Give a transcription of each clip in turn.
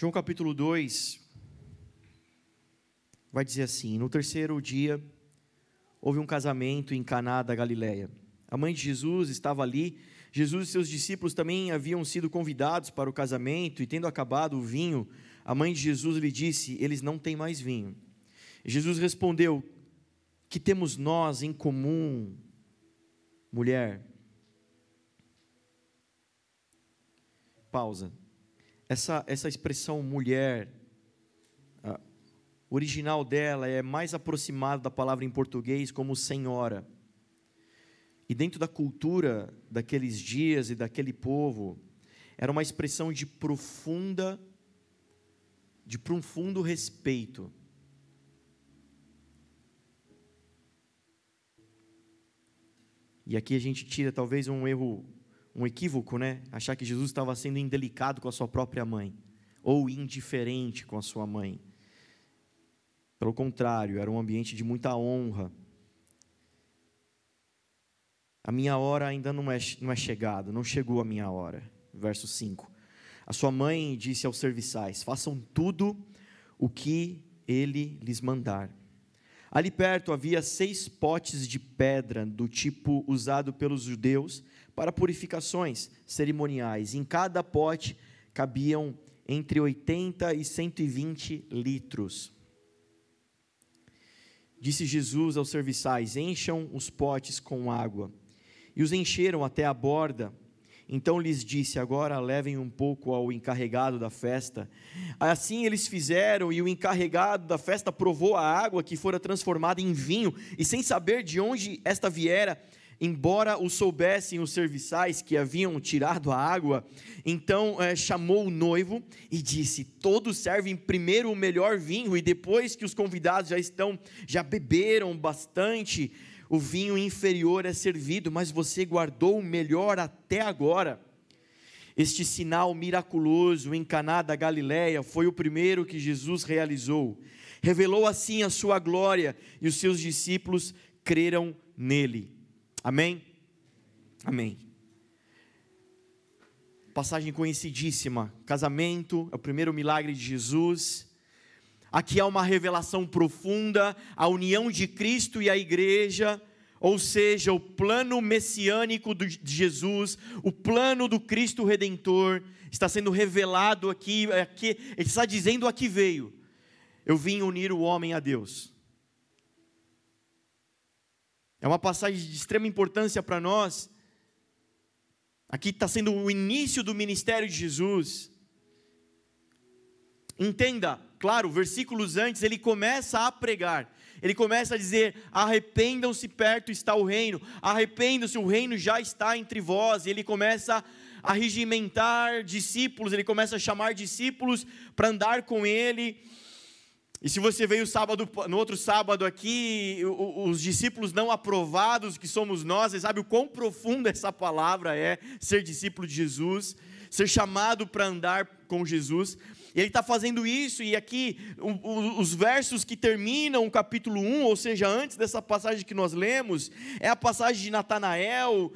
João capítulo 2 vai dizer assim: No terceiro dia houve um casamento em Caná da Galileia. A mãe de Jesus estava ali. Jesus e seus discípulos também haviam sido convidados para o casamento, e tendo acabado o vinho, a mãe de Jesus lhe disse: Eles não têm mais vinho. Jesus respondeu: Que temos nós em comum, mulher? Pausa. Essa, essa expressão mulher, original dela é mais aproximado da palavra em português como senhora. E dentro da cultura daqueles dias e daquele povo, era uma expressão de profunda de profundo respeito. E aqui a gente tira talvez um erro, um equívoco, né? Achar que Jesus estava sendo indelicado com a sua própria mãe ou indiferente com a sua mãe. Pelo contrário, era um ambiente de muita honra. A minha hora ainda não é, não é chegada, não chegou a minha hora. Verso 5. A sua mãe disse aos serviçais: Façam tudo o que ele lhes mandar. Ali perto havia seis potes de pedra do tipo usado pelos judeus para purificações cerimoniais. Em cada pote cabiam entre 80 e 120 litros. Disse Jesus aos serviçais: Encham os potes com água. E os encheram até a borda. Então lhes disse: Agora levem um pouco ao encarregado da festa. Assim eles fizeram, e o encarregado da festa provou a água que fora transformada em vinho, e sem saber de onde esta viera, embora o soubessem os serviçais que haviam tirado a água, então é, chamou o noivo e disse: Todos servem primeiro o melhor vinho, e depois que os convidados já estão, já beberam bastante, o vinho inferior é servido, mas você guardou o melhor até agora. Este sinal miraculoso em Caná da Galileia foi o primeiro que Jesus realizou. Revelou assim a sua glória e os seus discípulos creram nele. Amém? Amém. Passagem conhecidíssima. Casamento, é o primeiro milagre de Jesus. Aqui há uma revelação profunda, a união de Cristo e a igreja, ou seja, o plano messiânico de Jesus, o plano do Cristo redentor, está sendo revelado aqui, aqui ele está dizendo a que veio. Eu vim unir o homem a Deus. É uma passagem de extrema importância para nós. Aqui está sendo o início do ministério de Jesus. Entenda, claro, versículos antes, ele começa a pregar. Ele começa a dizer: arrependam-se, perto está o reino. Arrependam-se, o reino já está entre vós. E ele começa a regimentar discípulos, ele começa a chamar discípulos para andar com ele. E se você veio sábado, no outro sábado aqui, os discípulos não aprovados que somos nós, você sabe o quão profunda essa palavra é ser discípulo de Jesus, ser chamado para andar com Jesus. E ele está fazendo isso, e aqui os versos que terminam o capítulo 1, ou seja, antes dessa passagem que nós lemos, é a passagem de Natanael,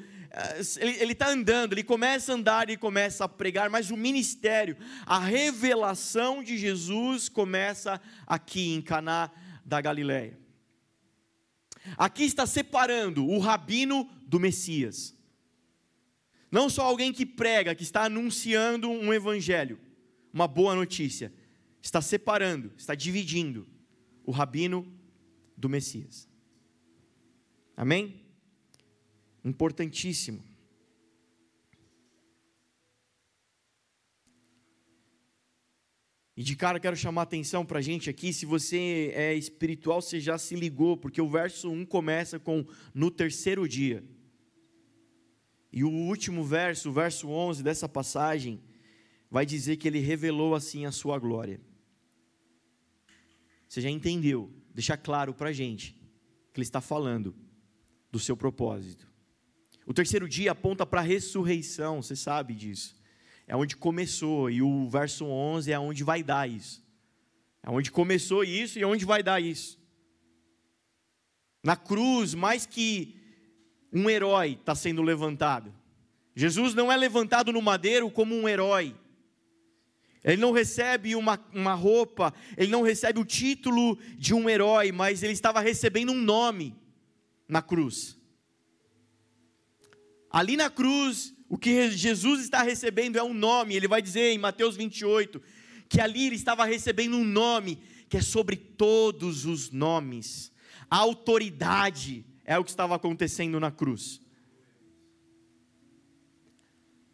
ele está andando, ele começa a andar e começa a pregar, mas o ministério, a revelação de Jesus começa aqui em Caná da Galileia. Aqui está separando o rabino do Messias. Não só alguém que prega, que está anunciando um evangelho, uma boa notícia. Está separando, está dividindo o rabino do Messias. Amém? Importantíssimo. E de cara quero chamar atenção para a gente aqui, se você é espiritual, você já se ligou, porque o verso 1 começa com no terceiro dia. E o último verso, o verso 11 dessa passagem, vai dizer que ele revelou assim a sua glória. Você já entendeu, deixa claro para a gente que ele está falando do seu propósito. O terceiro dia aponta para a ressurreição, você sabe disso. É onde começou, e o verso 11 é onde vai dar isso. É onde começou isso e é onde vai dar isso. Na cruz, mais que um herói está sendo levantado. Jesus não é levantado no madeiro como um herói. Ele não recebe uma, uma roupa, ele não recebe o título de um herói, mas ele estava recebendo um nome na cruz. Ali na cruz, o que Jesus está recebendo é um nome, ele vai dizer em Mateus 28, que ali ele estava recebendo um nome que é sobre todos os nomes. A autoridade é o que estava acontecendo na cruz.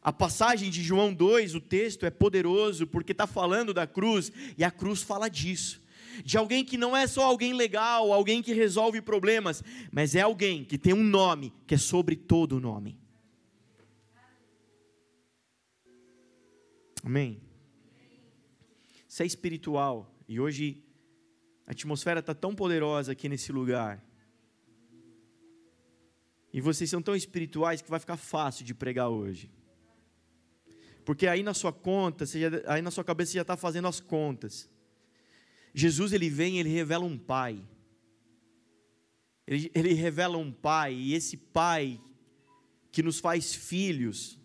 A passagem de João 2, o texto é poderoso porque está falando da cruz e a cruz fala disso. De alguém que não é só alguém legal, alguém que resolve problemas, mas é alguém que tem um nome que é sobre todo o nome. Amém? Isso é espiritual e hoje a atmosfera está tão poderosa aqui nesse lugar. E vocês são tão espirituais que vai ficar fácil de pregar hoje. Porque aí na sua conta, já, aí na sua cabeça você já está fazendo as contas. Jesus ele vem, ele revela um pai. Ele, ele revela um pai, e esse pai que nos faz filhos.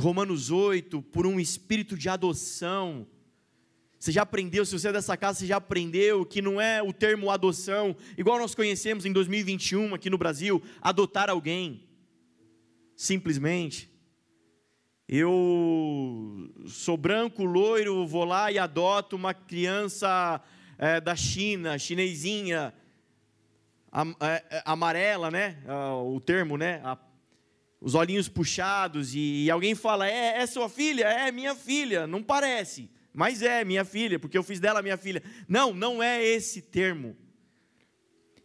Romanos 8, por um espírito de adoção. Você já aprendeu, se você é dessa casa, você já aprendeu que não é o termo adoção, igual nós conhecemos em 2021 aqui no Brasil, adotar alguém. Simplesmente. Eu sou branco, loiro, vou lá e adoto uma criança é, da China, chinesinha, é, é amarela, né? o termo, né? A, os olhinhos puxados, e, alguém fala: é, é sua filha? É minha filha. Não parece mas é minha filha, porque eu fiz dela minha filha. Não, não é esse termo.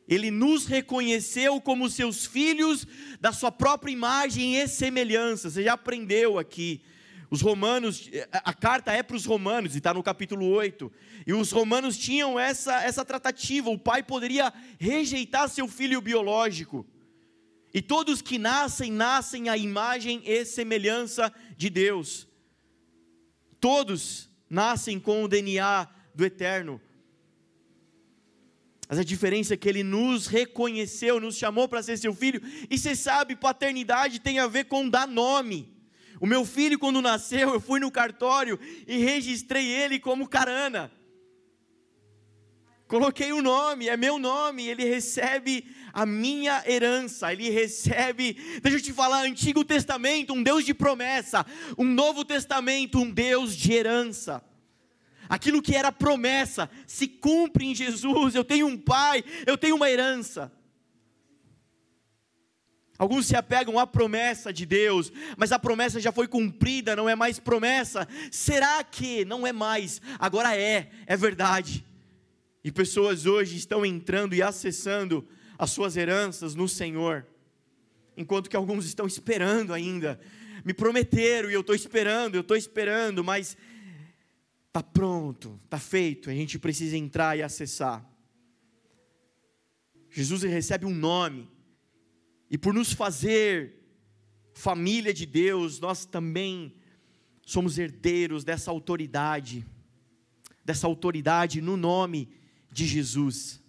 Ele nos reconheceu como seus filhos da sua própria imagem e semelhança. Você já aprendeu aqui. Os romanos, a carta é para os romanos, e está no capítulo 8. E os romanos tinham essa, essa tratativa: o pai poderia rejeitar seu filho biológico. E todos que nascem, nascem à imagem e semelhança de Deus. Todos nascem com o DNA do eterno. Mas a diferença é que ele nos reconheceu, nos chamou para ser seu filho. E você sabe, paternidade tem a ver com dar nome. O meu filho, quando nasceu, eu fui no cartório e registrei ele como Carana. Coloquei o nome, é meu nome, ele recebe a minha herança, ele recebe, deixa eu te falar, Antigo Testamento, um Deus de promessa, um Novo Testamento, um Deus de herança. Aquilo que era promessa se cumpre em Jesus. Eu tenho um pai, eu tenho uma herança. Alguns se apegam à promessa de Deus, mas a promessa já foi cumprida, não é mais promessa. Será que não é mais? Agora é, é verdade. E pessoas hoje estão entrando e acessando as suas heranças no Senhor, enquanto que alguns estão esperando ainda. Me prometeram e eu estou esperando, eu estou esperando, mas está pronto, está feito, a gente precisa entrar e acessar. Jesus recebe um nome, e por nos fazer família de Deus, nós também somos herdeiros dessa autoridade, dessa autoridade no nome de Jesus.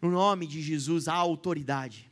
No nome de Jesus há autoridade.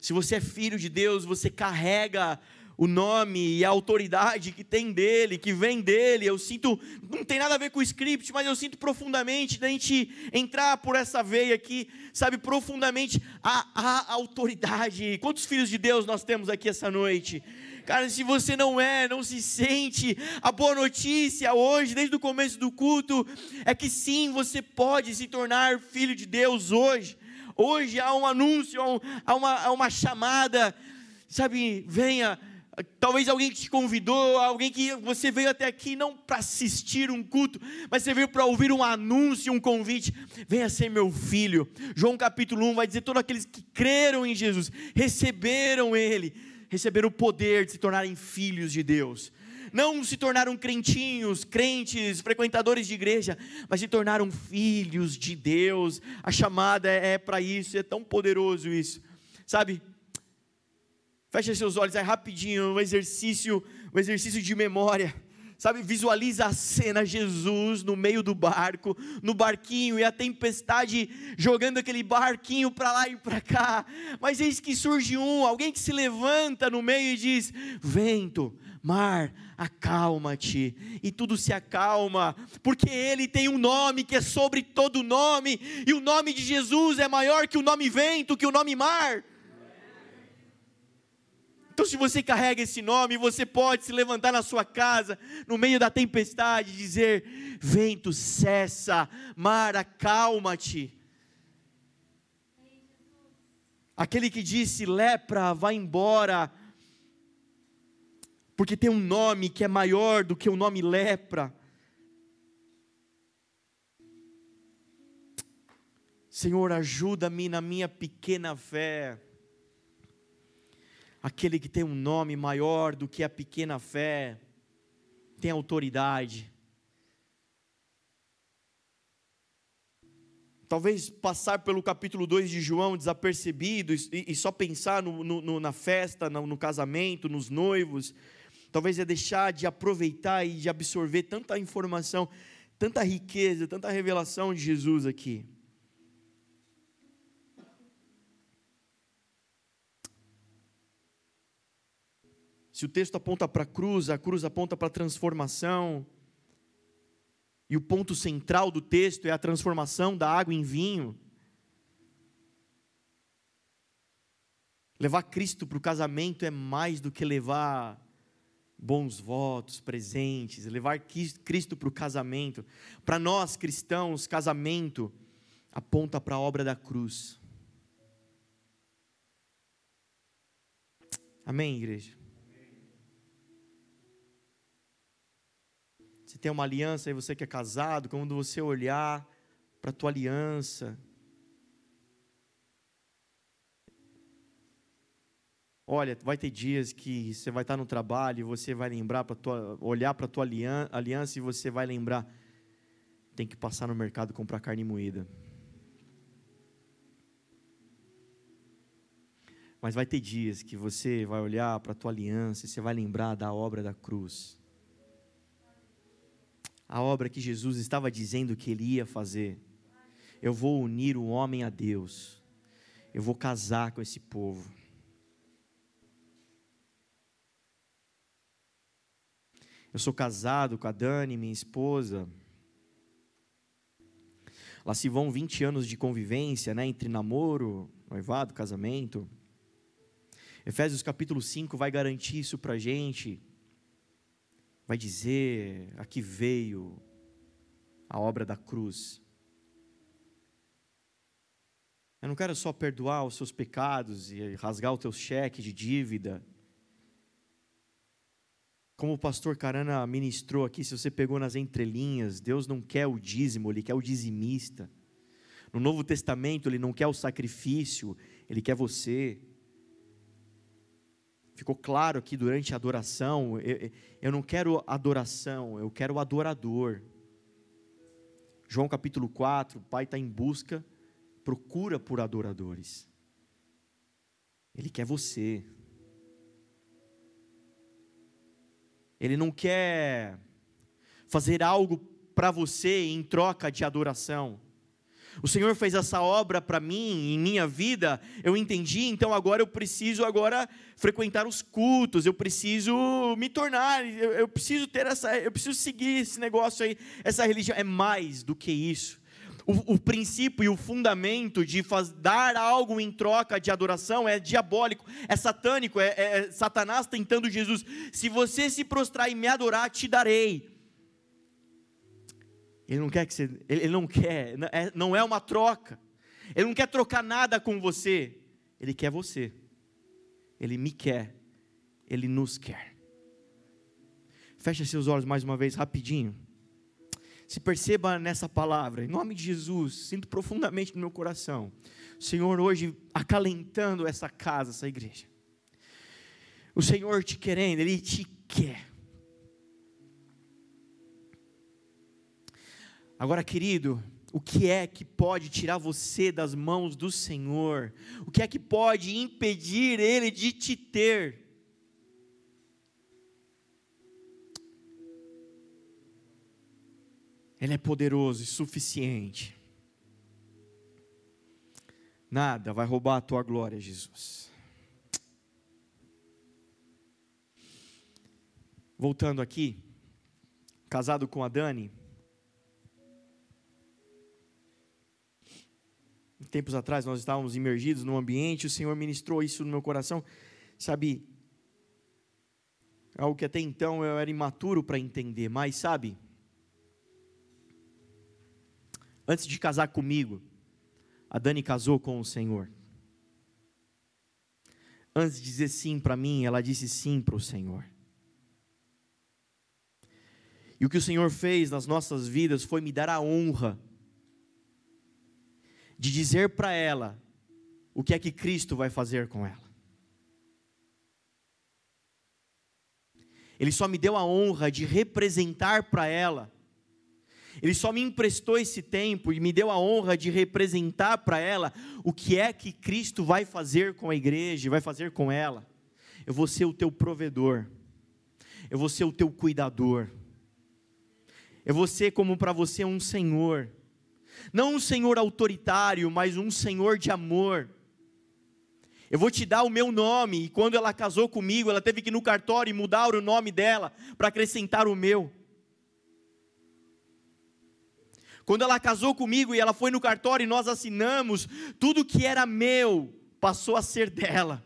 Se você é filho de Deus, você carrega o nome e a autoridade que tem dele, que vem dele. Eu sinto, não tem nada a ver com o script, mas eu sinto profundamente da gente entrar por essa veia aqui, sabe, profundamente a, a autoridade. Quantos filhos de Deus nós temos aqui essa noite? Cara, se você não é, não se sente, a boa notícia hoje, desde o começo do culto, é que sim, você pode se tornar filho de Deus hoje. Hoje há um anúncio, há, uma, há uma chamada, sabe, venha. Talvez alguém que te convidou, alguém que você veio até aqui não para assistir um culto, mas você veio para ouvir um anúncio, um convite. Venha ser meu filho. João capítulo 1 vai dizer: todos aqueles que creram em Jesus, receberam Ele receberam o poder de se tornarem filhos de Deus. Não se tornaram crentinhos, crentes, frequentadores de igreja, mas se tornaram filhos de Deus. A chamada é, é para isso, é tão poderoso isso. Sabe? Feche seus olhos, é rapidinho, um exercício, um exercício de memória. Sabe, visualiza a cena, Jesus no meio do barco, no barquinho, e a tempestade jogando aquele barquinho para lá e para cá. Mas eis que surge um, alguém que se levanta no meio e diz: Vento, mar, acalma-te. E tudo se acalma, porque ele tem um nome que é sobre todo nome, e o nome de Jesus é maior que o nome vento, que o nome mar. Então, se você carrega esse nome, você pode se levantar na sua casa, no meio da tempestade, e dizer: Vento, cessa, mar, acalma-te. Aquele que disse: Lepra, vai embora, porque tem um nome que é maior do que o nome lepra. Senhor, ajuda-me na minha pequena fé aquele que tem um nome maior do que a pequena fé, tem autoridade. Talvez passar pelo capítulo 2 de João desapercebido e, e só pensar no, no, na festa, no, no casamento, nos noivos, talvez é deixar de aproveitar e de absorver tanta informação, tanta riqueza, tanta revelação de Jesus aqui. Se o texto aponta para a cruz, a cruz aponta para a transformação. E o ponto central do texto é a transformação da água em vinho. Levar Cristo para o casamento é mais do que levar bons votos, presentes, levar Cristo para o casamento. Para nós cristãos, casamento aponta para a obra da cruz. Amém, igreja? Tem uma aliança e você que é casado, quando você olhar para a tua aliança, Olha, vai ter dias que você vai estar no trabalho e você vai lembrar para tua, olhar para tua aliança e você vai lembrar, tem que passar no mercado comprar carne moída. Mas vai ter dias que você vai olhar para a tua aliança e você vai lembrar da obra da cruz a obra que Jesus estava dizendo que ele ia fazer. Eu vou unir o homem a Deus. Eu vou casar com esse povo. Eu sou casado com a Dani, minha esposa. Lá se vão 20 anos de convivência, né, entre namoro, noivado, casamento. Efésios capítulo 5 vai garantir isso para a gente vai dizer: aqui veio a obra da cruz. Eu não quero só perdoar os seus pecados e rasgar o teu cheque de dívida. Como o pastor Carana ministrou aqui, se você pegou nas entrelinhas, Deus não quer o dízimo, Ele quer o dizimista. No Novo Testamento, Ele não quer o sacrifício, Ele quer você. Ficou claro aqui durante a adoração, eu, eu não quero adoração, eu quero o adorador. João capítulo 4, o Pai está em busca, procura por adoradores. Ele quer você. Ele não quer fazer algo para você em troca de adoração. O Senhor fez essa obra para mim, em minha vida, eu entendi, então agora eu preciso agora frequentar os cultos, eu preciso me tornar, eu, eu preciso ter essa, eu preciso seguir esse negócio aí, essa religião é mais do que isso. O, o, princípio e o fundamento de faz, dar algo em troca de adoração é diabólico, é satânico, é, é, é Satanás tentando Jesus. Se você se prostrar e me adorar, te darei. Ele não quer que você, ele não quer, é, não é uma troca. Ele não quer trocar nada com você. Ele quer você. Ele me quer. Ele nos quer. Feche seus olhos mais uma vez, rapidinho. Se perceba nessa palavra, em nome de Jesus, sinto profundamente no meu coração. Senhor, hoje acalentando essa casa, essa igreja. O Senhor te querendo, Ele te quer. Agora, querido, o que é que pode tirar você das mãos do Senhor? O que é que pode impedir Ele de te ter? Ele é poderoso e suficiente. Nada vai roubar a tua glória, Jesus. Voltando aqui, casado com a Dani, tempos atrás nós estávamos imergidos num ambiente, o Senhor ministrou isso no meu coração, sabe? Algo que até então eu era imaturo para entender, mas sabe? Antes de casar comigo, a Dani casou com o Senhor. Antes de dizer sim para mim, ela disse sim para o Senhor. E o que o Senhor fez nas nossas vidas foi me dar a honra de dizer para ela o que é que Cristo vai fazer com ela. Ele só me deu a honra de representar para ela. Ele só me emprestou esse tempo e me deu a honra de representar para ela o que é que Cristo vai fazer com a igreja, vai fazer com ela. Eu vou ser o teu provedor. Eu vou ser o teu cuidador. Eu vou ser como para você um Senhor não um Senhor autoritário, mas um Senhor de amor. Eu vou te dar o meu nome, e quando ela casou comigo, ela teve que ir no cartório mudar o nome dela para acrescentar o meu. Quando ela casou comigo e ela foi no cartório e nós assinamos, tudo que era meu passou a ser dela.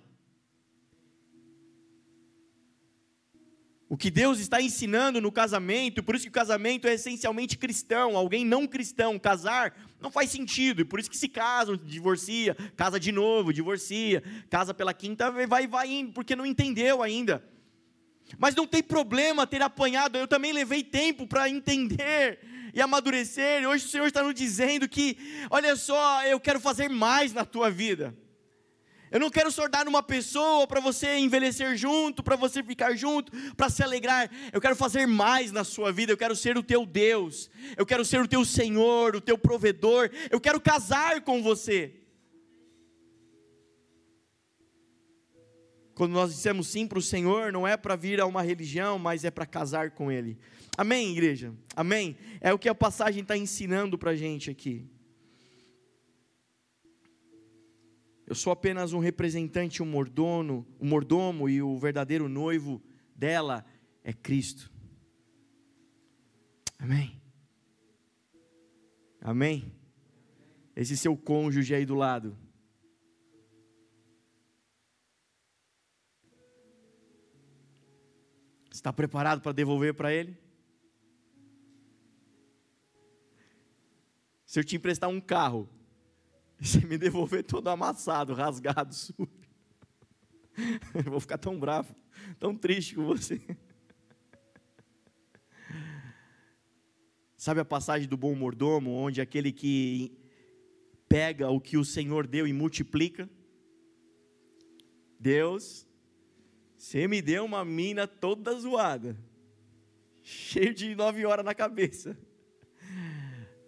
O que Deus está ensinando no casamento, por isso que o casamento é essencialmente cristão, alguém não cristão, casar não faz sentido, e por isso que se casam, divorcia, casa de novo, divorcia, casa pela quinta, vai vai indo, porque não entendeu ainda. Mas não tem problema ter apanhado, eu também levei tempo para entender e amadurecer, e hoje o Senhor está nos dizendo que, olha só, eu quero fazer mais na tua vida. Eu não quero soldar numa pessoa para você envelhecer junto, para você ficar junto, para se alegrar. Eu quero fazer mais na sua vida. Eu quero ser o teu Deus. Eu quero ser o teu Senhor, o teu provedor. Eu quero casar com você. Quando nós dissemos sim para o Senhor, não é para vir a uma religião, mas é para casar com Ele. Amém, igreja? Amém? É o que a passagem está ensinando para a gente aqui. Eu sou apenas um representante, um mordomo, um mordomo e o verdadeiro noivo dela é Cristo. Amém. Amém. Esse seu cônjuge aí do lado. Está preparado para devolver para ele? Se eu te emprestar um carro, você me devolver todo amassado, rasgado, sujo. Eu vou ficar tão bravo, tão triste com você. Sabe a passagem do bom mordomo, onde aquele que pega o que o Senhor deu e multiplica? Deus, você me deu uma mina toda zoada, cheio de nove horas na cabeça,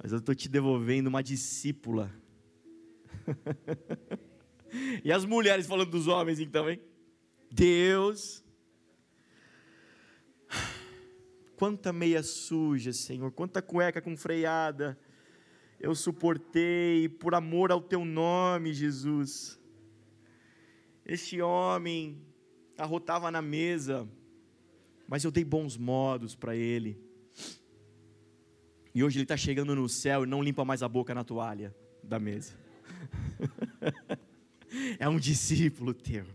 mas eu estou te devolvendo uma discípula e as mulheres falando dos homens, então, hein? Deus. Quanta meia suja, Senhor, quanta cueca com freada. Eu suportei por amor ao teu nome, Jesus. Este homem arrotava na mesa, mas eu dei bons modos para ele. E hoje ele está chegando no céu e não limpa mais a boca na toalha da mesa. é um discípulo teu.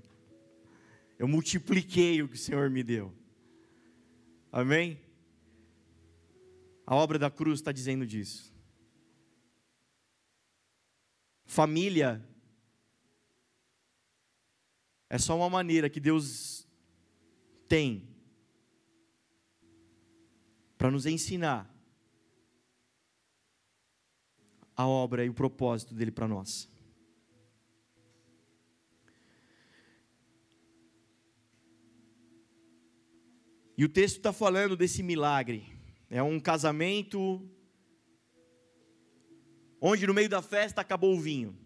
Eu multipliquei o que o Senhor me deu. Amém? A obra da cruz está dizendo disso. Família é só uma maneira que Deus tem para nos ensinar a obra e o propósito dele para nós. E o texto está falando desse milagre. É um casamento onde no meio da festa acabou o vinho.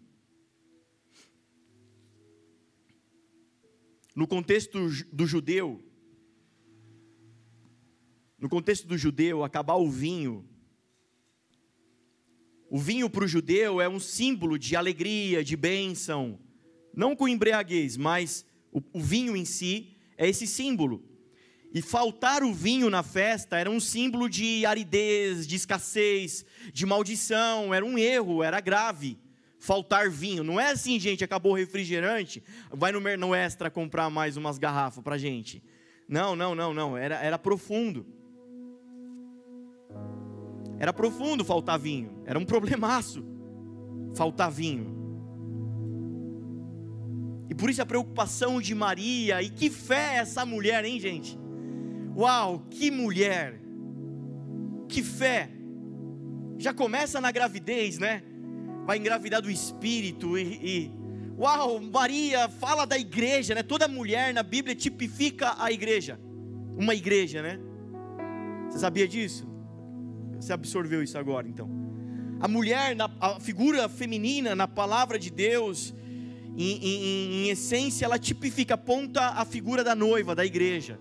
No contexto do judeu, no contexto do judeu, acabar o vinho O vinho para o judeu é um símbolo de alegria, de bênção. Não com embriaguez, mas o, o vinho em si é esse símbolo. E faltar o vinho na festa era um símbolo de aridez, de escassez, de maldição, era um erro, era grave. Faltar vinho. Não é assim, gente, acabou o refrigerante, vai no, no extra comprar mais umas garrafas para gente. Não, não, não, não, era, era profundo. Era profundo faltar vinho, era um problemaço faltar vinho. E por isso a preocupação de Maria, e que fé essa mulher, hein, gente? Uau, que mulher! Que fé! Já começa na gravidez, né? Vai engravidar do Espírito e, e uau, Maria fala da igreja, né? Toda mulher na Bíblia tipifica a igreja, uma igreja, né? Você sabia disso? Você absorveu isso agora, então? A mulher, a figura feminina na palavra de Deus, em, em, em essência, ela tipifica, aponta a figura da noiva, da igreja.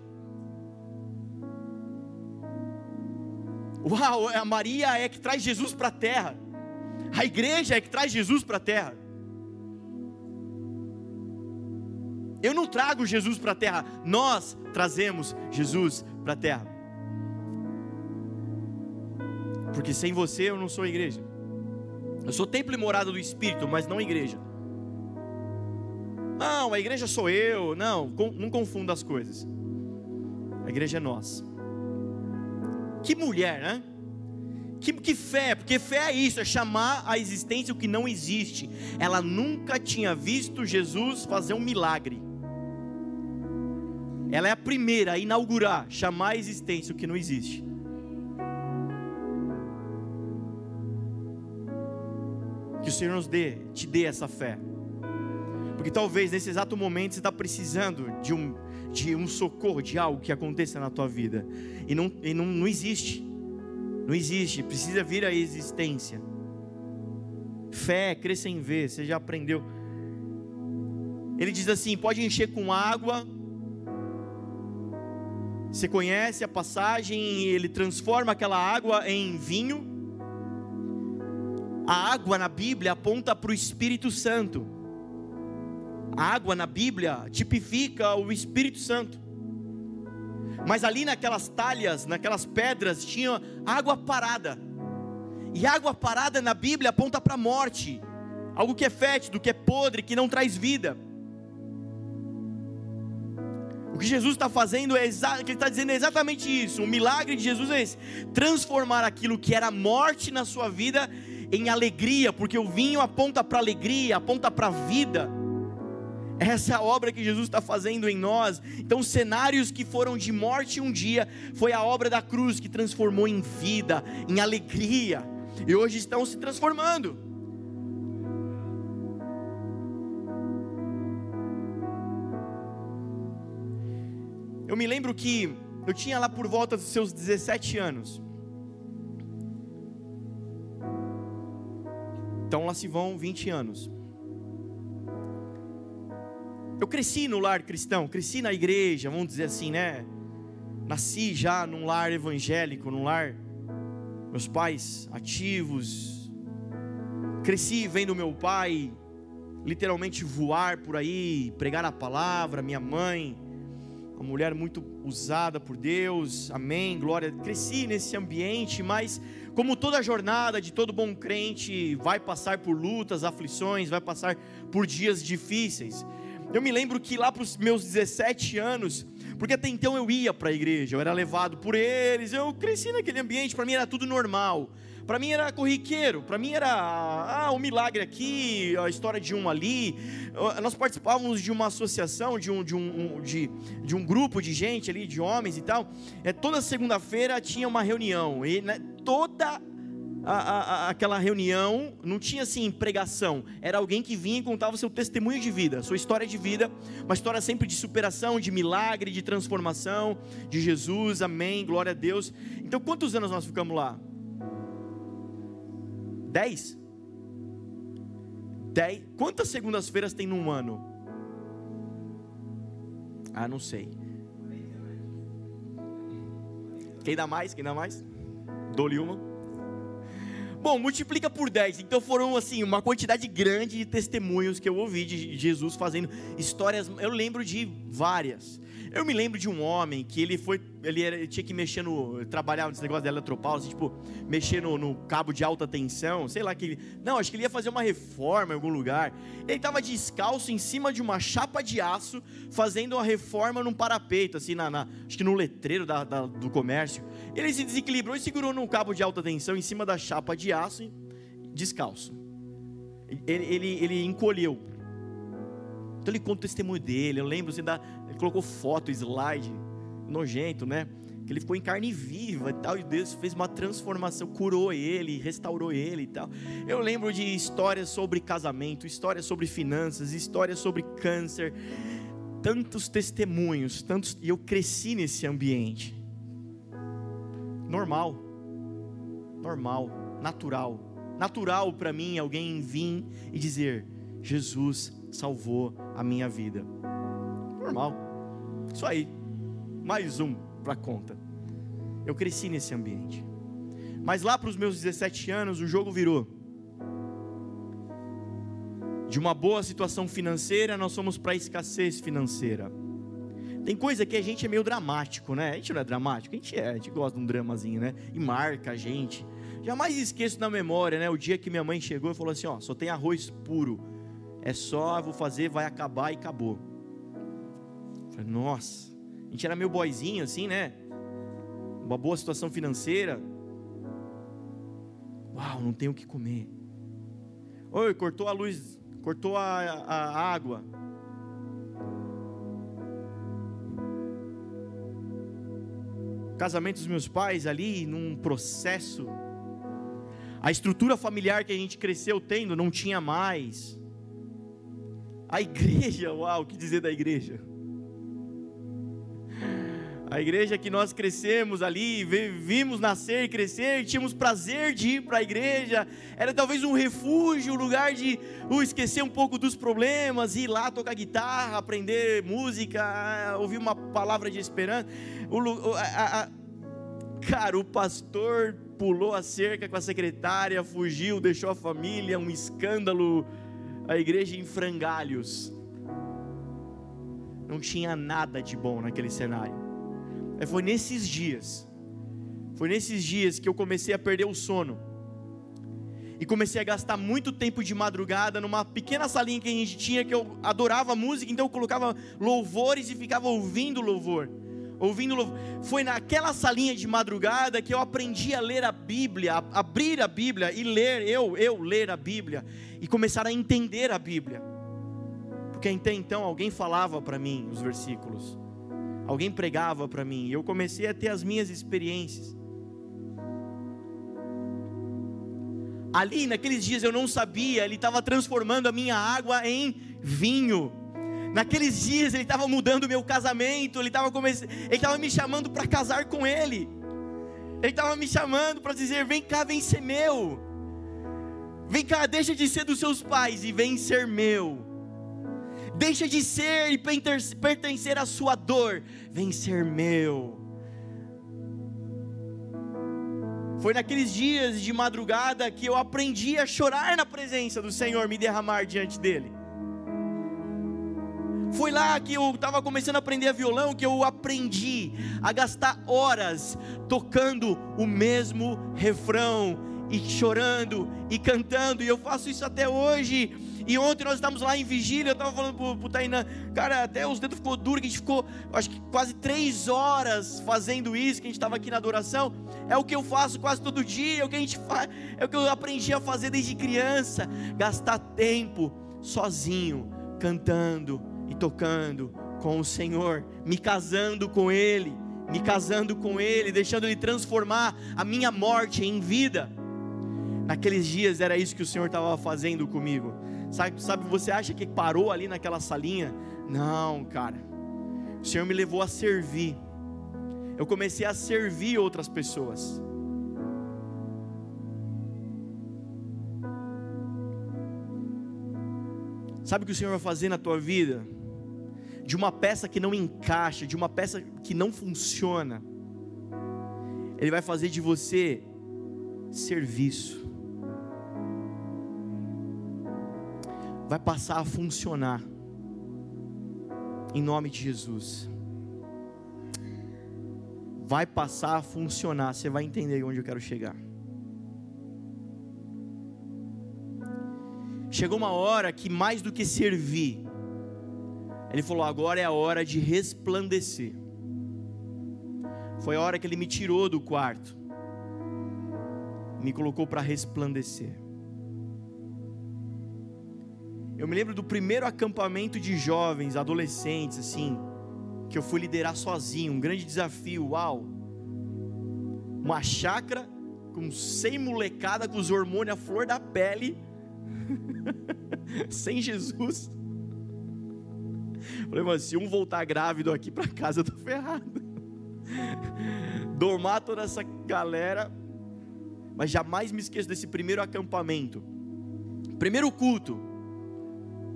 Uau, a Maria é que traz Jesus para a terra. A igreja é que traz Jesus para a terra. Eu não trago Jesus para a terra, nós trazemos Jesus para a terra. Porque sem você eu não sou igreja. Eu sou templo e morada do Espírito, mas não igreja. Não, a igreja sou eu. Não, não confunda as coisas. A igreja é nós. Que mulher, né? Que, que fé, porque fé é isso, é chamar a existência o que não existe. Ela nunca tinha visto Jesus fazer um milagre. Ela é a primeira a inaugurar, chamar a existência o que não existe. Que o Senhor nos dê, te dê essa fé. Porque talvez nesse exato momento você está precisando de um, de um socorro, de algo que aconteça na tua vida. E não, e não, não existe. Não existe. Precisa vir a existência. Fé, crer sem ver. Você já aprendeu. Ele diz assim: pode encher com água. Você conhece a passagem, ele transforma aquela água em vinho. A água na Bíblia aponta para o Espírito Santo. A água na Bíblia tipifica o Espírito Santo. Mas ali naquelas talhas, naquelas pedras, tinha água parada. E água parada na Bíblia aponta para a morte, algo que é fétido, que é podre, que não traz vida. O que Jesus está fazendo é ele está dizendo é exatamente isso. O milagre de Jesus é esse: transformar aquilo que era morte na sua vida em alegria, porque o vinho aponta para alegria, aponta para a vida. Essa é a obra que Jesus está fazendo em nós. Então, cenários que foram de morte um dia, foi a obra da cruz que transformou em vida, em alegria, e hoje estão se transformando. Eu me lembro que eu tinha lá por volta dos seus 17 anos. Então lá se vão 20 anos. Eu cresci no lar cristão, cresci na igreja, vamos dizer assim, né? Nasci já num lar evangélico, num lar, meus pais ativos. Cresci vendo meu pai literalmente voar por aí, pregar a palavra, minha mãe, uma mulher muito usada por Deus, amém, glória. Cresci nesse ambiente, mas como toda jornada de todo bom crente, vai passar por lutas, aflições, vai passar por dias difíceis. Eu me lembro que lá para os meus 17 anos, porque até então eu ia para a igreja, eu era levado por eles, eu cresci naquele ambiente, para mim era tudo normal. Para mim era corriqueiro, para mim era ah, um milagre aqui, a história de um ali. Nós participávamos de uma associação, de um, de um, de, de um grupo de gente ali, de homens e tal. É, toda segunda-feira tinha uma reunião, e né, toda a, a, aquela reunião não tinha assim pregação, era alguém que vinha e contava seu testemunho de vida, sua história de vida, uma história sempre de superação, de milagre, de transformação, de Jesus, amém, glória a Deus. Então, quantos anos nós ficamos lá? Dez? Dez? Quantas segundas-feiras tem num ano? Ah, não sei. Quem dá mais? Quem dá mais? Dou-lhe uma. Bom, multiplica por 10. Então foram assim, uma quantidade grande de testemunhos que eu ouvi de Jesus fazendo histórias. Eu lembro de várias. Eu me lembro de um homem que ele foi, ele, era, ele tinha que mexer no, trabalhar nesse negócio da eletropaulo, assim, tipo, mexer no, no, cabo de alta tensão, sei lá que ele, não, acho que ele ia fazer uma reforma em algum lugar. Ele estava descalço em cima de uma chapa de aço, fazendo uma reforma num parapeito, assim, na, na acho que no letreiro da, da, do comércio. Ele se desequilibrou e segurou num cabo de alta tensão em cima da chapa de aço, descalço. Ele, ele, ele encolheu. Então ele conta o testemunho dele. Eu lembro assim, da, ele colocou foto, slide, nojento, né? Que ele ficou em carne viva e tal, e Deus fez uma transformação, curou ele, restaurou ele e tal. Eu lembro de histórias sobre casamento, histórias sobre finanças, histórias sobre câncer, tantos testemunhos, tantos, e eu cresci nesse ambiente. Normal, normal, natural. Natural para mim alguém vir e dizer: Jesus salvou a minha vida. Normal. Isso aí. Mais um para conta. Eu cresci nesse ambiente. Mas lá para os meus 17 anos, o jogo virou. De uma boa situação financeira, nós fomos para escassez financeira. Tem coisa que a gente é meio dramático, né? A gente não é dramático, a gente é, a gente gosta de um dramazinho, né? E marca a gente. Jamais esqueço na memória, né? O dia que minha mãe chegou e falou assim: ó, só tem arroz puro. É só, vou fazer, vai acabar e acabou. Falei, nossa, a gente era meio boizinho assim, né? Uma boa situação financeira. Uau, não tenho o que comer. Oi, cortou a luz, cortou a, a água. casamento dos meus pais ali, num processo. A estrutura familiar que a gente cresceu tendo não tinha mais. A igreja, uau, o que dizer da igreja? A igreja que nós crescemos ali, vimos nascer crescer, tínhamos prazer de ir para a igreja, era talvez um refúgio, um lugar de uh, esquecer um pouco dos problemas, ir lá tocar guitarra, aprender música, ouvir uma palavra de esperança. O, a, a, cara, o pastor pulou a cerca com a secretária, fugiu, deixou a família, um escândalo, a igreja em frangalhos. Não tinha nada de bom naquele cenário. É, foi nesses dias, foi nesses dias que eu comecei a perder o sono. E comecei a gastar muito tempo de madrugada numa pequena salinha que a gente tinha, que eu adorava música, então eu colocava louvores e ficava ouvindo louvor. Ouvindo louvor. Foi naquela salinha de madrugada que eu aprendi a ler a Bíblia, a abrir a Bíblia e ler, eu, eu ler a Bíblia e começar a entender a Bíblia. Porque até então alguém falava para mim os versículos alguém pregava para mim, e eu comecei a ter as minhas experiências. Ali, naqueles dias, eu não sabia, ele estava transformando a minha água em vinho. Naqueles dias, ele estava mudando o meu casamento, ele estava come... ele me chamando para casar com ele. Ele estava me chamando para dizer: vem cá, vem ser meu. Vem cá, deixa de ser dos seus pais e vem ser meu. Deixa de ser e pertencer à sua dor, vem ser meu. Foi naqueles dias de madrugada que eu aprendi a chorar na presença do Senhor, me derramar diante dele. Foi lá que eu estava começando a aprender violão que eu aprendi a gastar horas tocando o mesmo refrão e chorando e cantando, e eu faço isso até hoje. E ontem nós estávamos lá em vigília, eu estava falando pro, pro Tainã, cara, até os dedos ficou duro, que a gente ficou, acho que quase três horas fazendo isso, que a gente estava aqui na adoração. É o que eu faço quase todo dia, é o que a gente faz, é o que eu aprendi a fazer desde criança, gastar tempo sozinho, cantando e tocando com o Senhor, me casando com Ele, me casando com Ele, deixando Ele transformar a minha morte em vida. Naqueles dias era isso que o Senhor estava fazendo comigo. Sabe, sabe, você acha que parou ali naquela salinha? Não, cara. O Senhor me levou a servir. Eu comecei a servir outras pessoas. Sabe o que o Senhor vai fazer na tua vida? De uma peça que não encaixa, de uma peça que não funciona, Ele vai fazer de você serviço. Vai passar a funcionar. Em nome de Jesus. Vai passar a funcionar. Você vai entender onde eu quero chegar. Chegou uma hora que mais do que servir, ele falou: agora é a hora de resplandecer. Foi a hora que ele me tirou do quarto, me colocou para resplandecer. Eu me lembro do primeiro acampamento de jovens, adolescentes, assim, que eu fui liderar sozinho, um grande desafio, uau. Uma chácara com sem molecada, com os hormônios à flor da pele, sem Jesus. Falei, mas se um voltar grávido aqui para casa, eu tô ferrado. Domar toda essa galera, mas jamais me esqueço desse primeiro acampamento. Primeiro culto.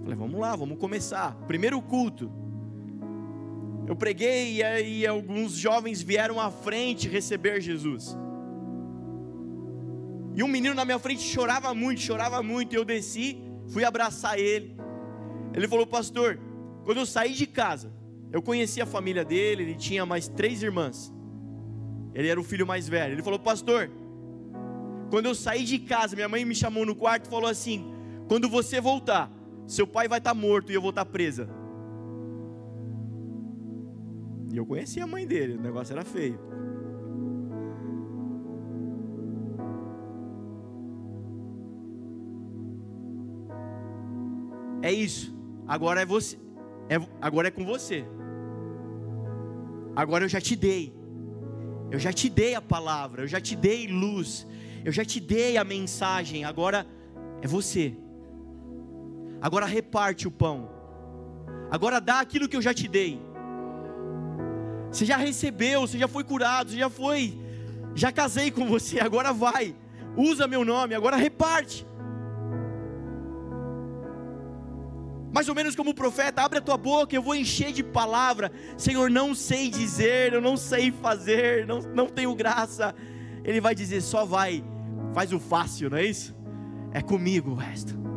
Falei, vamos lá, vamos começar. Primeiro culto. Eu preguei e aí alguns jovens vieram à frente receber Jesus. E um menino na minha frente chorava muito, chorava muito. E eu desci, fui abraçar ele. Ele falou, pastor, quando eu saí de casa, eu conheci a família dele, ele tinha mais três irmãs. Ele era o filho mais velho. Ele falou, pastor, quando eu saí de casa, minha mãe me chamou no quarto e falou assim: quando você voltar, seu pai vai estar tá morto e eu vou estar tá presa. E eu conhecia a mãe dele, o negócio era feio. É isso. Agora é você. É, agora é com você. Agora eu já te dei. Eu já te dei a palavra, eu já te dei luz, eu já te dei a mensagem. Agora é você. Agora reparte o pão. Agora dá aquilo que eu já te dei. Você já recebeu, você já foi curado, você já foi. Já casei com você, agora vai. Usa meu nome, agora reparte. mais ou menos como o profeta, abre a tua boca, eu vou encher de palavra. Senhor, não sei dizer, eu não sei fazer, não, não tenho graça. Ele vai dizer, só vai, faz o fácil, não é isso? É comigo o resto.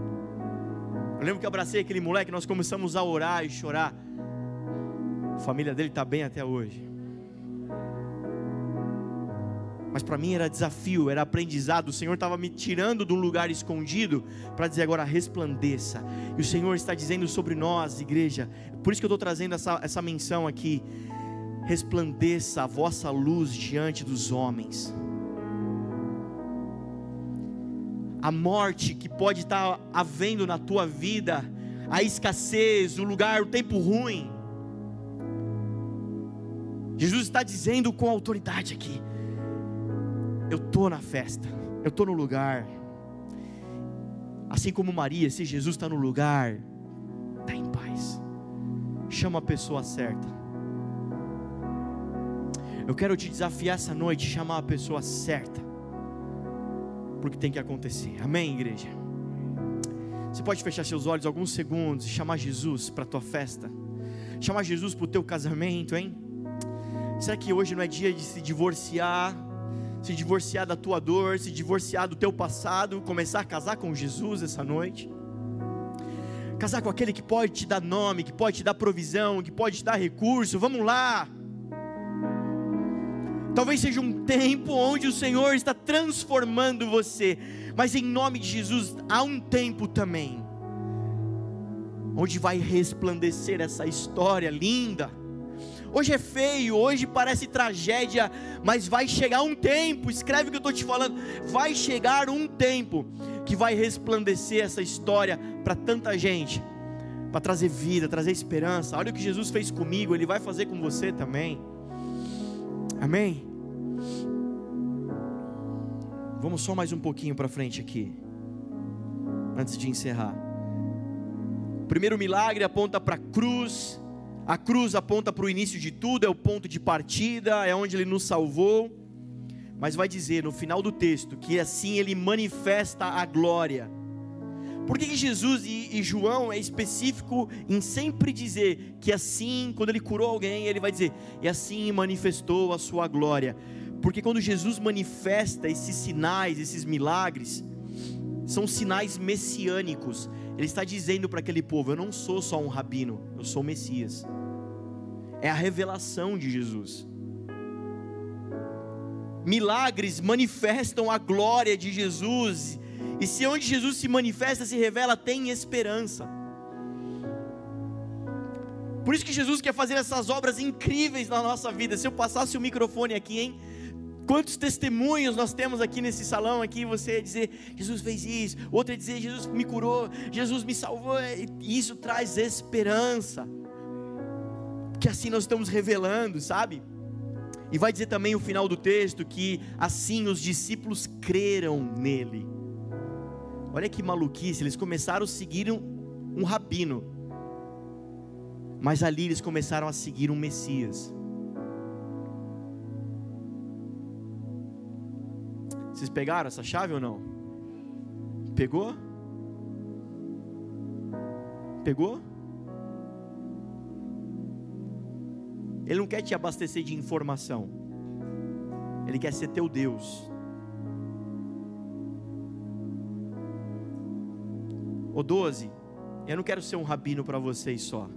Eu lembro que eu abracei aquele moleque, nós começamos a orar e chorar. A família dele está bem até hoje. Mas para mim era desafio, era aprendizado. O Senhor estava me tirando de um lugar escondido para dizer agora resplandeça. E o Senhor está dizendo sobre nós, igreja. Por isso que eu estou trazendo essa, essa menção aqui. Resplandeça a vossa luz diante dos homens. A morte que pode estar havendo na tua vida, a escassez, o lugar, o tempo ruim. Jesus está dizendo com autoridade aqui eu estou na festa, eu estou no lugar. Assim como Maria, se Jesus está no lugar, está em paz. Chama a pessoa certa. Eu quero te desafiar essa noite, chamar a pessoa certa, porque tem que acontecer. Amém, igreja? Você pode fechar seus olhos alguns segundos e chamar Jesus para a tua festa, chamar Jesus para o teu casamento, hein? Será que hoje não é dia de se divorciar? se divorciar da tua dor, se divorciar do teu passado, começar a casar com Jesus essa noite. Casar com aquele que pode te dar nome, que pode te dar provisão, que pode te dar recurso. Vamos lá. Talvez seja um tempo onde o Senhor está transformando você, mas em nome de Jesus há um tempo também onde vai resplandecer essa história linda Hoje é feio, hoje parece tragédia, mas vai chegar um tempo, escreve o que eu estou te falando, vai chegar um tempo que vai resplandecer essa história para tanta gente, para trazer vida, trazer esperança. Olha o que Jesus fez comigo, Ele vai fazer com você também. Amém? Vamos só mais um pouquinho para frente aqui, antes de encerrar. O primeiro milagre aponta para a cruz a cruz aponta para o início de tudo, é o ponto de partida, é onde ele nos salvou. Mas vai dizer no final do texto que assim ele manifesta a glória. Por que Jesus e, João é específico em sempre dizer que assim, quando ele curou alguém, ele vai dizer, e assim manifestou a sua glória? Porque quando Jesus manifesta esses sinais, esses milagres, são sinais messiânicos, Ele está dizendo para aquele povo: Eu não sou só um rabino, eu sou o Messias. É a revelação de Jesus. Milagres manifestam a glória de Jesus, e se onde Jesus se manifesta, se revela, tem esperança. Por isso que Jesus quer fazer essas obras incríveis na nossa vida. Se eu passasse o microfone aqui, hein? Quantos testemunhos nós temos aqui nesse salão aqui, você dizer, Jesus fez isso, outro é dizer, Jesus me curou, Jesus me salvou, e isso traz esperança. Que assim nós estamos revelando, sabe? E vai dizer também o final do texto que assim os discípulos creram nele. Olha que maluquice, eles começaram a seguir um, um rabino, mas ali eles começaram a seguir um Messias. Vocês pegaram essa chave ou não? Pegou? Pegou? Ele não quer te abastecer de informação. Ele quer ser teu Deus. O 12, eu não quero ser um rabino para vocês só.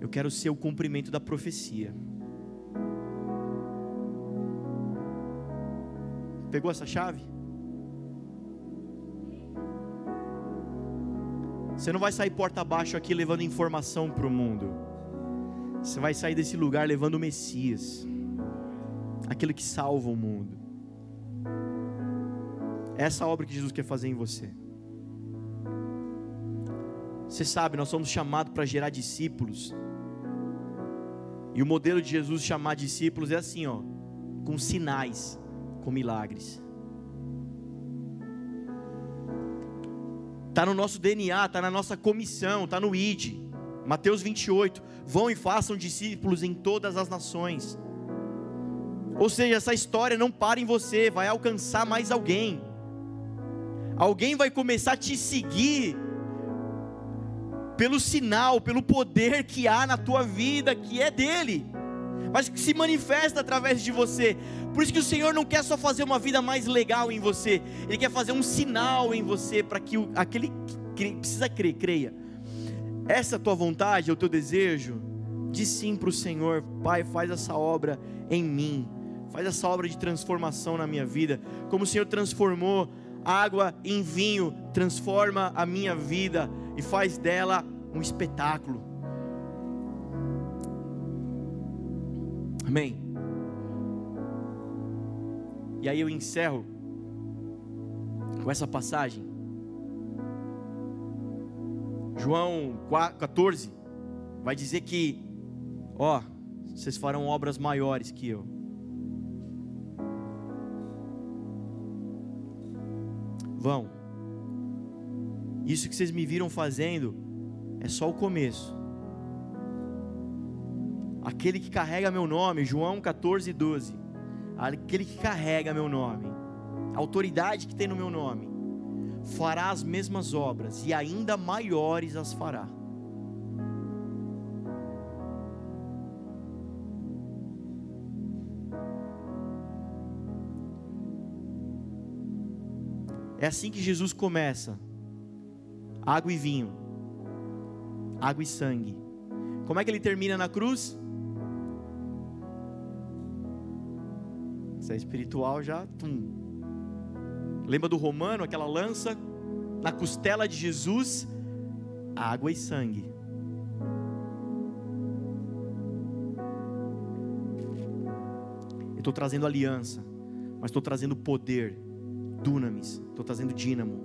Eu quero ser o cumprimento da profecia. Pegou essa chave? Você não vai sair porta abaixo aqui levando informação para o mundo. Você vai sair desse lugar levando o Messias, aquele que salva o mundo. Essa obra que Jesus quer fazer em você. Você sabe, nós somos chamados para gerar discípulos. E o modelo de Jesus chamar discípulos é assim, ó, com sinais, com milagres. Está no nosso DNA, está na nossa comissão, está no ID. Mateus 28. Vão e façam discípulos em todas as nações. Ou seja, essa história não para em você, vai alcançar mais alguém. Alguém vai começar a te seguir pelo sinal, pelo poder que há na tua vida, que é dele, mas que se manifesta através de você. Por isso que o Senhor não quer só fazer uma vida mais legal em você, Ele quer fazer um sinal em você para que aquele que precisa crer, creia. Essa é tua vontade, é o teu desejo. Diz sim para o Senhor, Pai, faz essa obra em mim, faz essa obra de transformação na minha vida, como o Senhor transformou água em vinho, transforma a minha vida e faz dela um espetáculo. Amém. E aí eu encerro com essa passagem. João 14 vai dizer que, ó, vocês farão obras maiores que eu. Vão. Isso que vocês me viram fazendo é só o começo. Aquele que carrega meu nome, João 14, 12. Aquele que carrega meu nome, a autoridade que tem no meu nome, fará as mesmas obras e ainda maiores as fará. É assim que Jesus começa: água e vinho, água e sangue. Como é que ele termina na cruz? Isso é espiritual já. Tum. Lembra do romano, aquela lança na costela de Jesus? Água e sangue. Eu estou trazendo aliança, mas estou trazendo poder, dunamis, estou trazendo dínamo.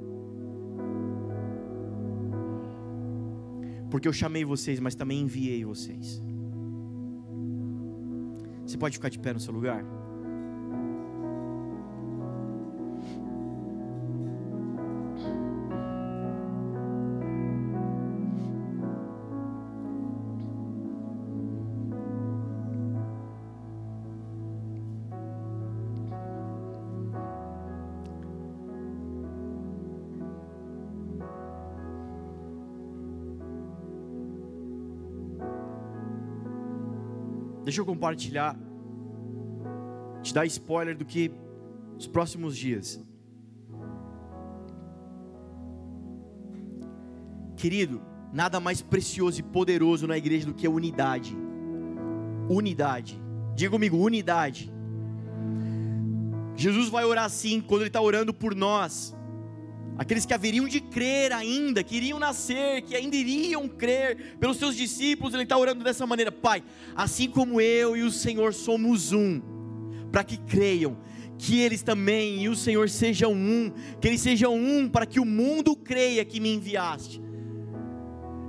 Porque eu chamei vocês, mas também enviei vocês. Você pode ficar de pé no seu lugar? Deixa eu compartilhar, te dar spoiler do que os próximos dias. Querido, nada mais precioso e poderoso na igreja do que a unidade. Unidade. Diga comigo, unidade. Jesus vai orar assim quando ele está orando por nós. Aqueles que haveriam de crer ainda, que iriam nascer, que ainda iriam crer pelos seus discípulos, ele está orando dessa maneira: Pai, assim como eu e o Senhor somos um, para que creiam, que eles também e o Senhor sejam um, que eles sejam um, para que o mundo creia que me enviaste.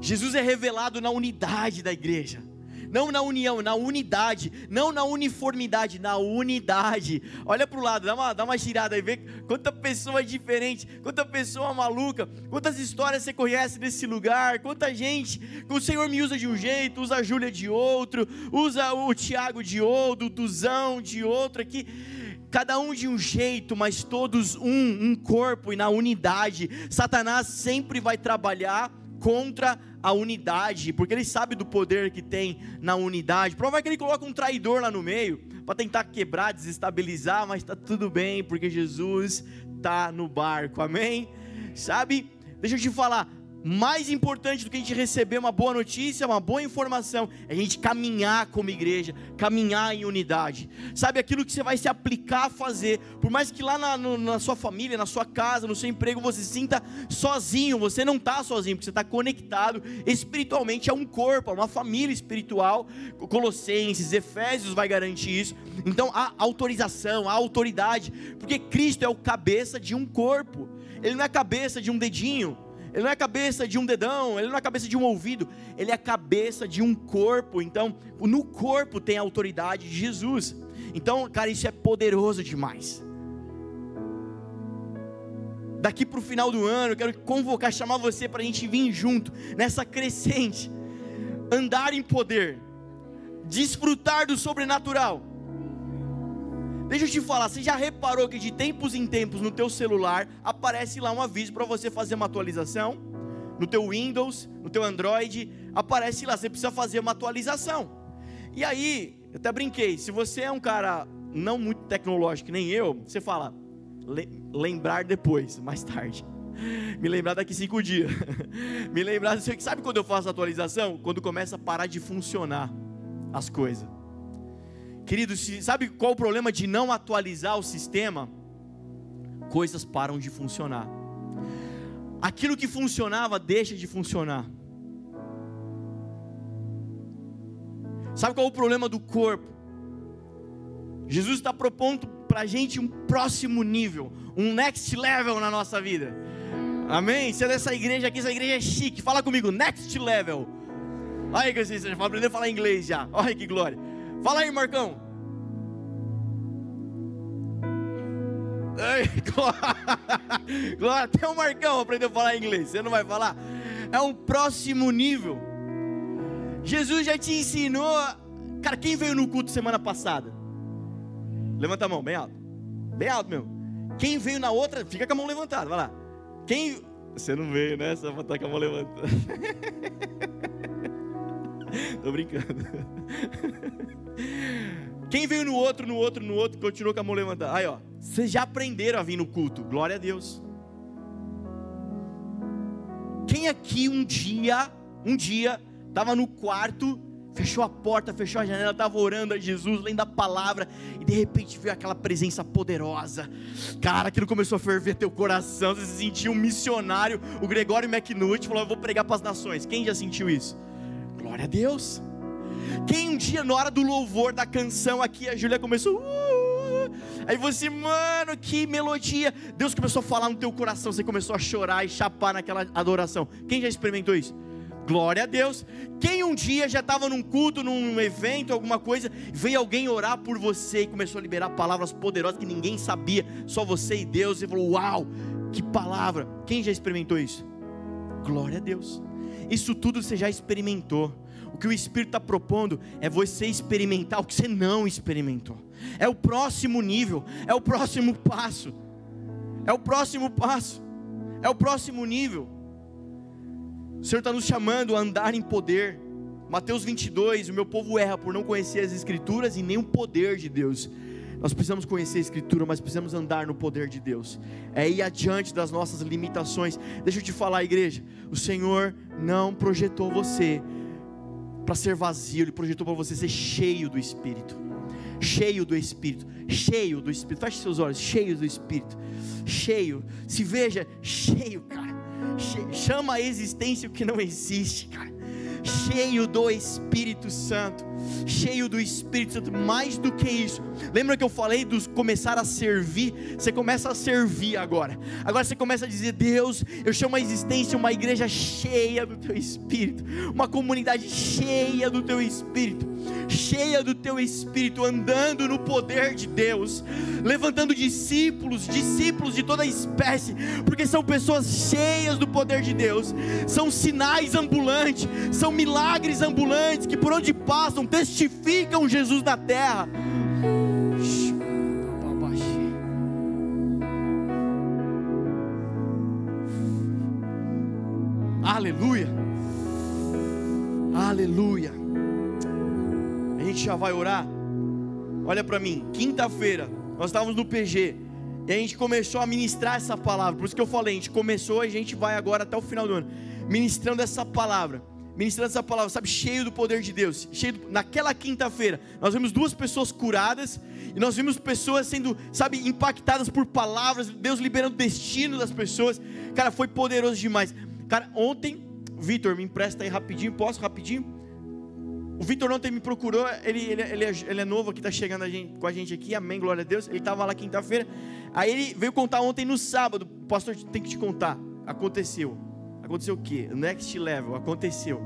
Jesus é revelado na unidade da igreja não na união, na unidade, não na uniformidade, na unidade. Olha para o lado, dá uma, dá uma girada aí, vê quanta pessoa diferente, quanta pessoa maluca, quantas histórias você conhece desse lugar, quanta gente. O Senhor me usa de um jeito, usa a Júlia de outro, usa o Tiago de outro, o Duzão de outro aqui cada um de um jeito, mas todos um, um corpo e na unidade. Satanás sempre vai trabalhar contra a unidade, porque ele sabe do poder que tem na unidade. Prova é que ele coloca um traidor lá no meio para tentar quebrar, desestabilizar, mas está tudo bem, porque Jesus está no barco. Amém? Sabe? Deixa eu te falar, mais importante do que a gente receber uma boa notícia, uma boa informação, é a gente caminhar como igreja, caminhar em unidade. Sabe aquilo que você vai se aplicar a fazer, por mais que lá na, no, na sua família, na sua casa, no seu emprego você se sinta sozinho, você não está sozinho, porque você está conectado espiritualmente a um corpo, a uma família espiritual. Colossenses, Efésios vai garantir isso. Então a autorização, a autoridade, porque Cristo é o cabeça de um corpo, Ele não é cabeça de um dedinho. Ele não é a cabeça de um dedão, ele não é a cabeça de um ouvido, ele é a cabeça de um corpo. Então, no corpo tem a autoridade de Jesus. Então, cara, isso é poderoso demais. Daqui para o final do ano, eu quero convocar, chamar você para a gente vir junto nessa crescente, andar em poder, desfrutar do sobrenatural. Deixa eu te falar, você já reparou que de tempos em tempos no teu celular aparece lá um aviso para você fazer uma atualização? No teu Windows, no teu Android, aparece lá, você precisa fazer uma atualização. E aí, eu até brinquei, se você é um cara não muito tecnológico, nem eu, você fala, lembrar depois, mais tarde. Me lembrar daqui cinco dias. Me lembrar, sabe quando eu faço a atualização? Quando começa a parar de funcionar as coisas. Querido, sabe qual o problema de não atualizar o sistema? Coisas param de funcionar. Aquilo que funcionava deixa de funcionar. Sabe qual é o problema do corpo? Jesus está propondo para a gente um próximo nível, um next level na nossa vida. Amém? Você é dessa igreja aqui, essa igreja é chique. Fala comigo, next level. Olha que você vai aprender a falar inglês já. Olha que glória. Fala aí, Marcão. Ai, glória. Até o Marcão aprendeu a falar inglês. Você não vai falar? É um próximo nível. Jesus já te ensinou. Cara, quem veio no culto semana passada? Levanta a mão, bem alto. Bem alto, meu. Quem veio na outra, fica com a mão levantada, vai lá. Quem. Você não veio, né? Só estar com a mão levantada. Tô brincando. Quem veio no outro, no outro, no outro, continuou com a mão levantada. Aí, ó. Vocês já aprenderam a vir no culto. Glória a Deus. Quem aqui um dia, um dia, estava no quarto, fechou a porta, fechou a janela, estava orando a Jesus, lendo a palavra, e de repente veio aquela presença poderosa. Cara, aquilo começou a ferver teu coração, você se sentiu um missionário. O Gregório McNutt falou: Eu vou pregar para as nações. Quem já sentiu isso? Glória a Deus. Quem um dia, na hora do louvor da canção aqui, a Júlia começou. Uh, aí você, mano, que melodia. Deus começou a falar no teu coração, você começou a chorar e chapar naquela adoração. Quem já experimentou isso? Glória a Deus. Quem um dia já estava num culto, num evento, alguma coisa, veio alguém orar por você e começou a liberar palavras poderosas que ninguém sabia, só você e Deus, e falou: Uau, que palavra! Quem já experimentou isso? Glória a Deus. Isso tudo você já experimentou. O que o Espírito está propondo é você experimentar o que você não experimentou. É o próximo nível, é o próximo passo. É o próximo passo, é o próximo nível. O Senhor está nos chamando a andar em poder. Mateus 22, o meu povo erra por não conhecer as Escrituras e nem o poder de Deus. Nós precisamos conhecer a Escritura, mas precisamos andar no poder de Deus. É ir adiante das nossas limitações. Deixa eu te falar, igreja. O Senhor não projetou você para ser vazio, Ele projetou para você ser cheio do Espírito. Cheio do Espírito, cheio do Espírito. Feche seus olhos, cheio do Espírito. Cheio. Se veja cheio, cara. Chama a existência o que não existe, cara cheio do Espírito Santo, cheio do Espírito Santo, mais do que isso. Lembra que eu falei dos começar a servir? Você começa a servir agora. Agora você começa a dizer: Deus, eu chamo a existência uma igreja cheia do teu Espírito, uma comunidade cheia do teu Espírito, cheia do teu Espírito, andando no poder de Deus, levantando discípulos, discípulos de toda espécie, porque são pessoas cheias do poder de Deus, são sinais ambulantes, são milagres ambulantes que por onde passam testificam Jesus na terra. Aleluia. Aleluia. A gente já vai orar. Olha para mim, quinta-feira, nós estávamos no PG e a gente começou a ministrar essa palavra. Por isso que eu falei, a gente começou a gente vai agora até o final do ano ministrando essa palavra ministrando essa palavra, sabe, cheio do poder de Deus. Cheio do... Naquela quinta-feira, nós vimos duas pessoas curadas e nós vimos pessoas sendo, sabe, impactadas por palavras, Deus liberando o destino das pessoas. Cara, foi poderoso demais. Cara, ontem, Vitor, me empresta aí rapidinho, posso rapidinho? O Vitor ontem me procurou, ele, ele, ele, é, ele é novo aqui, está chegando a gente, com a gente aqui, amém, glória a Deus. Ele estava lá quinta-feira, aí ele veio contar ontem no sábado, pastor, tem que te contar, aconteceu. Aconteceu o quê? Next level, aconteceu.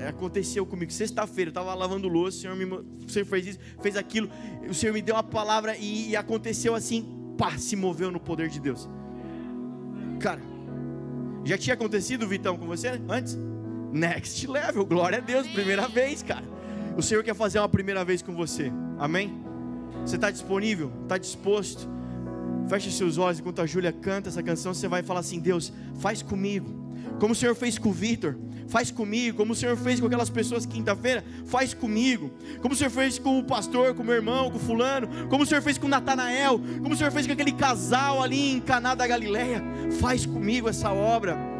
É, aconteceu comigo. Sexta-feira, eu estava lavando louça, o Senhor, me, o Senhor fez isso, fez aquilo. O Senhor me deu uma palavra e, e aconteceu assim, pá, se moveu no poder de Deus. Cara, já tinha acontecido, Vitão, com você antes? Next level, glória a Deus, primeira vez, cara. O Senhor quer fazer uma primeira vez com você, amém? Você está disponível? Está disposto? Feche seus olhos enquanto a Júlia canta essa canção. Você vai falar assim: Deus, faz comigo como o Senhor fez com o Vitor, faz comigo, como o Senhor fez com aquelas pessoas quinta-feira, faz comigo, como o Senhor fez com o pastor, com o meu irmão, com o fulano, como o Senhor fez com Natanael, como o Senhor fez com aquele casal ali em Caná da Galileia, faz comigo essa obra.